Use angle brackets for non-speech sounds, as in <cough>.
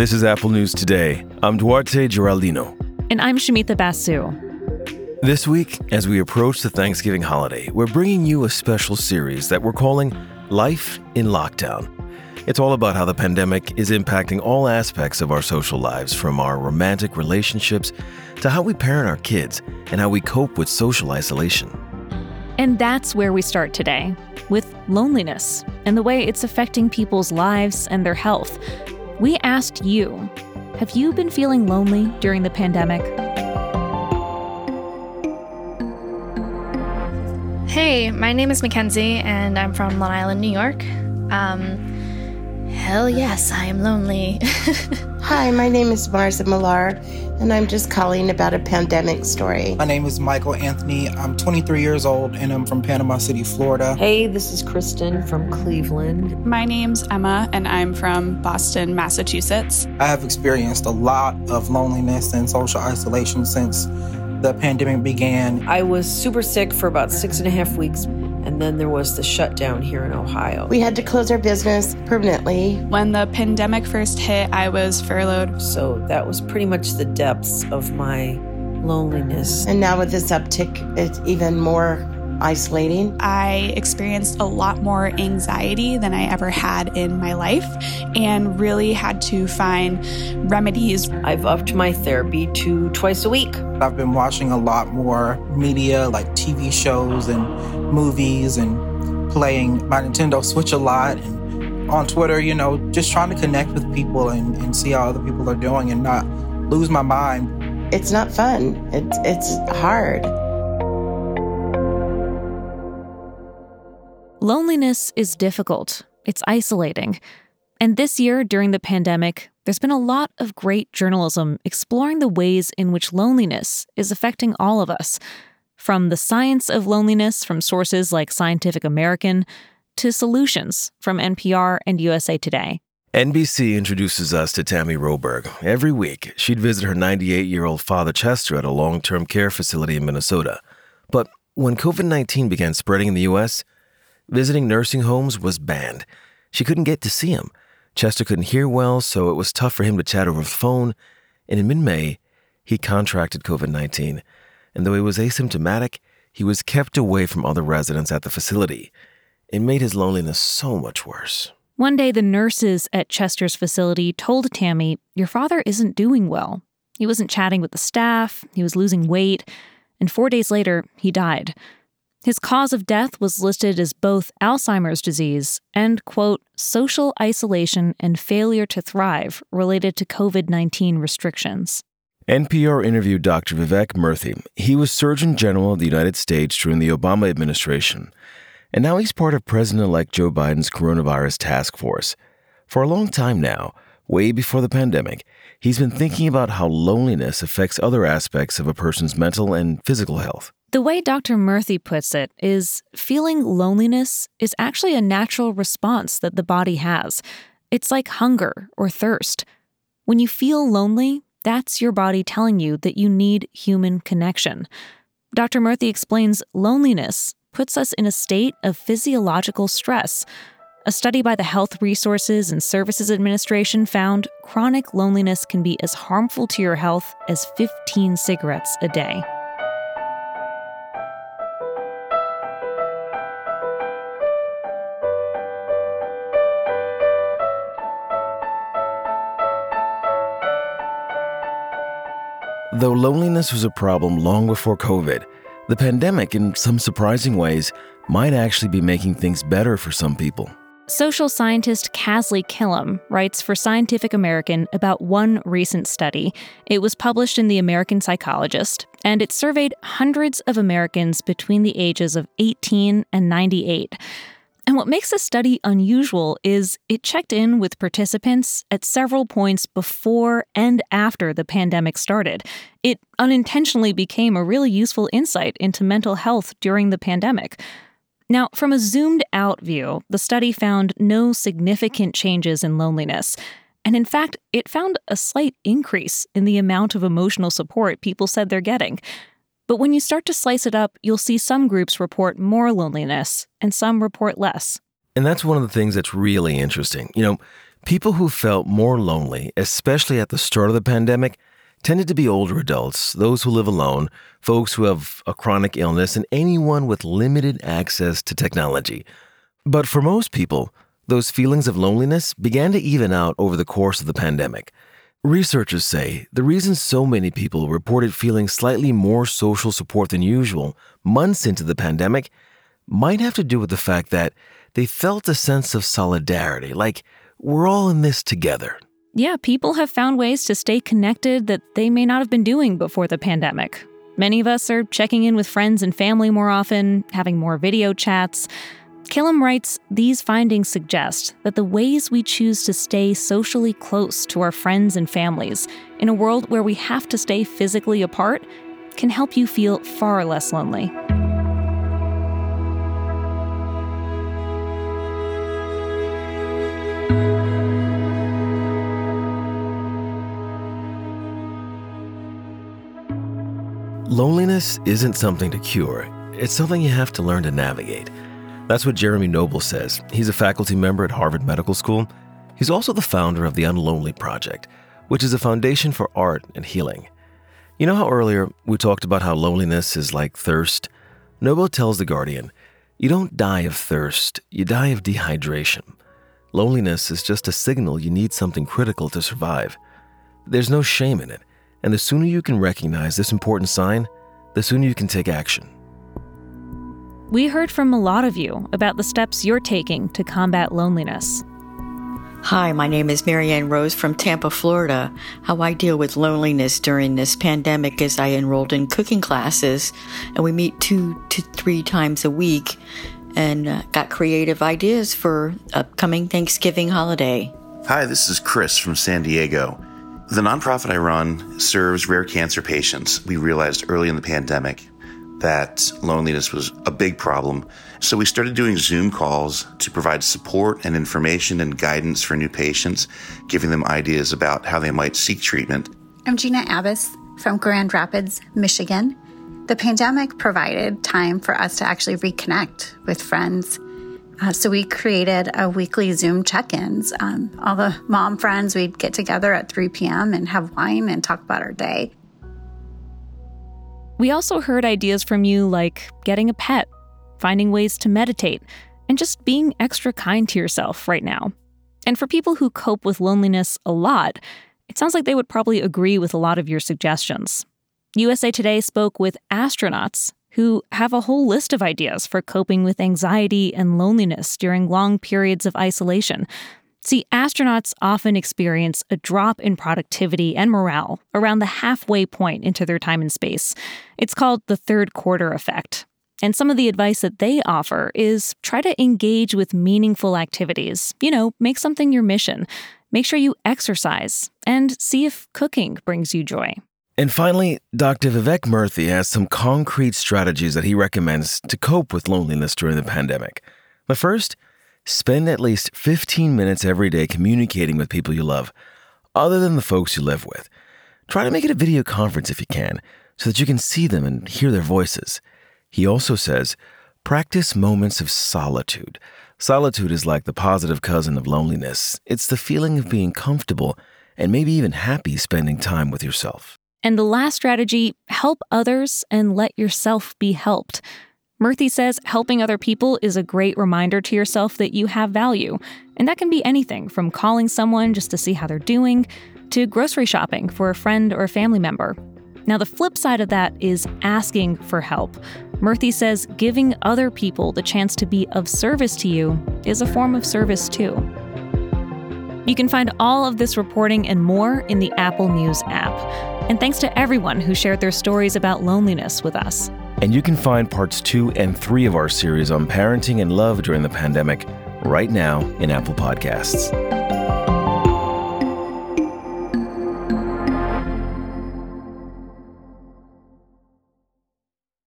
This is Apple News Today. I'm Duarte Geraldino. And I'm Shamita Basu. This week, as we approach the Thanksgiving holiday, we're bringing you a special series that we're calling Life in Lockdown. It's all about how the pandemic is impacting all aspects of our social lives, from our romantic relationships to how we parent our kids and how we cope with social isolation. And that's where we start today with loneliness and the way it's affecting people's lives and their health. We asked you Have you been feeling lonely during the pandemic? Hey, my name is Mackenzie, and I'm from Long Island, New York. Um, Hell yes, I am lonely. <laughs> Hi, my name is Marza Millar, and I'm just calling about a pandemic story. My name is Michael Anthony. I'm 23 years old, and I'm from Panama City, Florida. Hey, this is Kristen from Cleveland. My name's Emma, and I'm from Boston, Massachusetts. I have experienced a lot of loneliness and social isolation since the pandemic began. I was super sick for about six and a half weeks and then there was the shutdown here in Ohio. We had to close our business permanently. When the pandemic first hit, I was furloughed. So that was pretty much the depths of my loneliness. And now with this uptick, it's even more isolating. I experienced a lot more anxiety than I ever had in my life and really had to find remedies. I've upped my therapy to twice a week. I've been watching a lot more media like TV shows and movies and playing my Nintendo Switch a lot and on Twitter, you know, just trying to connect with people and, and see how other people are doing and not lose my mind. It's not fun. It's it's hard. Loneliness is difficult, it's isolating. And this year, during the pandemic, there's been a lot of great journalism exploring the ways in which loneliness is affecting all of us. From the science of loneliness from sources like Scientific American to solutions from NPR and USA Today. NBC introduces us to Tammy Roberg. Every week, she'd visit her 98 year old father Chester at a long term care facility in Minnesota. But when COVID 19 began spreading in the U.S., Visiting nursing homes was banned. She couldn't get to see him. Chester couldn't hear well, so it was tough for him to chat over the phone. And in mid May, he contracted COVID 19. And though he was asymptomatic, he was kept away from other residents at the facility. It made his loneliness so much worse. One day, the nurses at Chester's facility told Tammy, Your father isn't doing well. He wasn't chatting with the staff, he was losing weight, and four days later, he died. His cause of death was listed as both Alzheimer's disease and, quote, social isolation and failure to thrive related to COVID 19 restrictions. NPR interviewed Dr. Vivek Murthy. He was Surgeon General of the United States during the Obama administration, and now he's part of President elect Joe Biden's coronavirus task force. For a long time now, way before the pandemic, he's been thinking about how loneliness affects other aspects of a person's mental and physical health. The way Dr. Murthy puts it is feeling loneliness is actually a natural response that the body has. It's like hunger or thirst. When you feel lonely, that's your body telling you that you need human connection. Dr. Murthy explains loneliness puts us in a state of physiological stress. A study by the Health Resources and Services Administration found chronic loneliness can be as harmful to your health as 15 cigarettes a day. Though loneliness was a problem long before COVID, the pandemic, in some surprising ways, might actually be making things better for some people. Social scientist Kasley Killam writes for Scientific American about one recent study. It was published in The American Psychologist, and it surveyed hundreds of Americans between the ages of 18 and 98. And what makes this study unusual is it checked in with participants at several points before and after the pandemic started. It unintentionally became a really useful insight into mental health during the pandemic. Now, from a zoomed out view, the study found no significant changes in loneliness. And in fact, it found a slight increase in the amount of emotional support people said they're getting. But when you start to slice it up, you'll see some groups report more loneliness and some report less. And that's one of the things that's really interesting. You know, People who felt more lonely, especially at the start of the pandemic, tended to be older adults, those who live alone, folks who have a chronic illness, and anyone with limited access to technology. But for most people, those feelings of loneliness began to even out over the course of the pandemic. Researchers say the reason so many people reported feeling slightly more social support than usual months into the pandemic might have to do with the fact that they felt a sense of solidarity, like we're all in this together. Yeah, people have found ways to stay connected that they may not have been doing before the pandemic. Many of us are checking in with friends and family more often, having more video chats. Killam writes these findings suggest that the ways we choose to stay socially close to our friends and families in a world where we have to stay physically apart can help you feel far less lonely. Loneliness isn't something to cure, it's something you have to learn to navigate. That's what Jeremy Nobel says. He's a faculty member at Harvard Medical School. He's also the founder of the Unlonely Project, which is a foundation for art and healing. You know how earlier we talked about how loneliness is like thirst? Nobel tells The Guardian, You don't die of thirst, you die of dehydration. Loneliness is just a signal you need something critical to survive. There's no shame in it, and the sooner you can recognize this important sign, the sooner you can take action. We heard from a lot of you about the steps you're taking to combat loneliness. Hi, my name is Marianne Rose from Tampa, Florida. How I deal with loneliness during this pandemic is I enrolled in cooking classes and we meet two to three times a week and uh, got creative ideas for upcoming Thanksgiving holiday. Hi, this is Chris from San Diego. The nonprofit I run serves rare cancer patients. We realized early in the pandemic that loneliness was a big problem. So we started doing Zoom calls to provide support and information and guidance for new patients, giving them ideas about how they might seek treatment. I'm Gina Abbas from Grand Rapids, Michigan. The pandemic provided time for us to actually reconnect with friends. Uh, so we created a weekly Zoom check-ins. Um, all the mom friends, we'd get together at 3 p.m. and have wine and talk about our day. We also heard ideas from you like getting a pet, finding ways to meditate, and just being extra kind to yourself right now. And for people who cope with loneliness a lot, it sounds like they would probably agree with a lot of your suggestions. USA Today spoke with astronauts who have a whole list of ideas for coping with anxiety and loneliness during long periods of isolation, See, astronauts often experience a drop in productivity and morale around the halfway point into their time in space. It's called the third quarter effect. And some of the advice that they offer is try to engage with meaningful activities. You know, make something your mission. Make sure you exercise and see if cooking brings you joy. And finally, Dr. Vivek Murthy has some concrete strategies that he recommends to cope with loneliness during the pandemic. But first, Spend at least 15 minutes every day communicating with people you love, other than the folks you live with. Try to make it a video conference if you can, so that you can see them and hear their voices. He also says, practice moments of solitude. Solitude is like the positive cousin of loneliness. It's the feeling of being comfortable and maybe even happy spending time with yourself. And the last strategy help others and let yourself be helped. Murthy says helping other people is a great reminder to yourself that you have value. And that can be anything from calling someone just to see how they're doing to grocery shopping for a friend or a family member. Now, the flip side of that is asking for help. Murthy says giving other people the chance to be of service to you is a form of service too. You can find all of this reporting and more in the Apple News app. And thanks to everyone who shared their stories about loneliness with us. And you can find parts two and three of our series on parenting and love during the pandemic right now in Apple Podcasts.